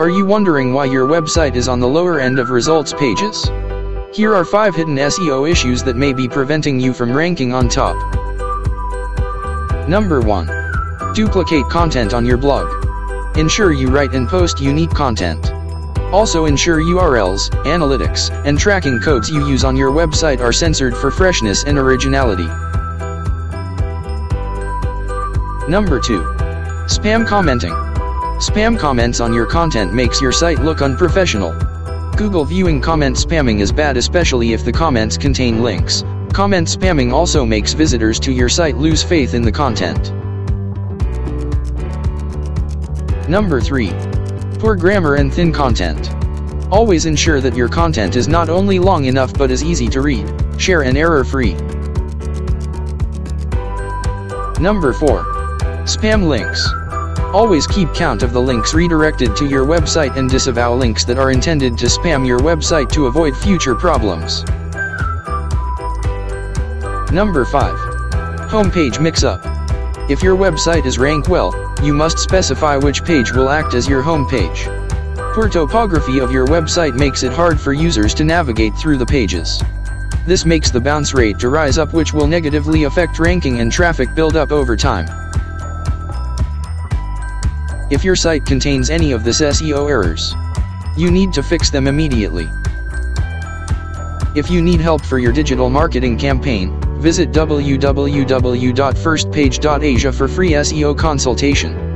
Are you wondering why your website is on the lower end of results pages? Here are 5 hidden SEO issues that may be preventing you from ranking on top. Number 1. Duplicate content on your blog. Ensure you write and post unique content. Also ensure URLs, analytics, and tracking codes you use on your website are censored for freshness and originality. Number 2. Spam commenting. Spam comments on your content makes your site look unprofessional. Google viewing comment spamming is bad especially if the comments contain links. Comment spamming also makes visitors to your site lose faith in the content. Number 3. Poor grammar and thin content. Always ensure that your content is not only long enough but is easy to read, share and error-free. Number 4. Spam links. Always keep count of the links redirected to your website and disavow links that are intended to spam your website to avoid future problems. Number 5. Homepage mix-up. If your website is ranked well, you must specify which page will act as your home page. Poor topography of your website makes it hard for users to navigate through the pages. This makes the bounce rate to rise up which will negatively affect ranking and traffic buildup over time. If your site contains any of this SEO errors, you need to fix them immediately. If you need help for your digital marketing campaign, visit www.firstpage.asia for free SEO consultation.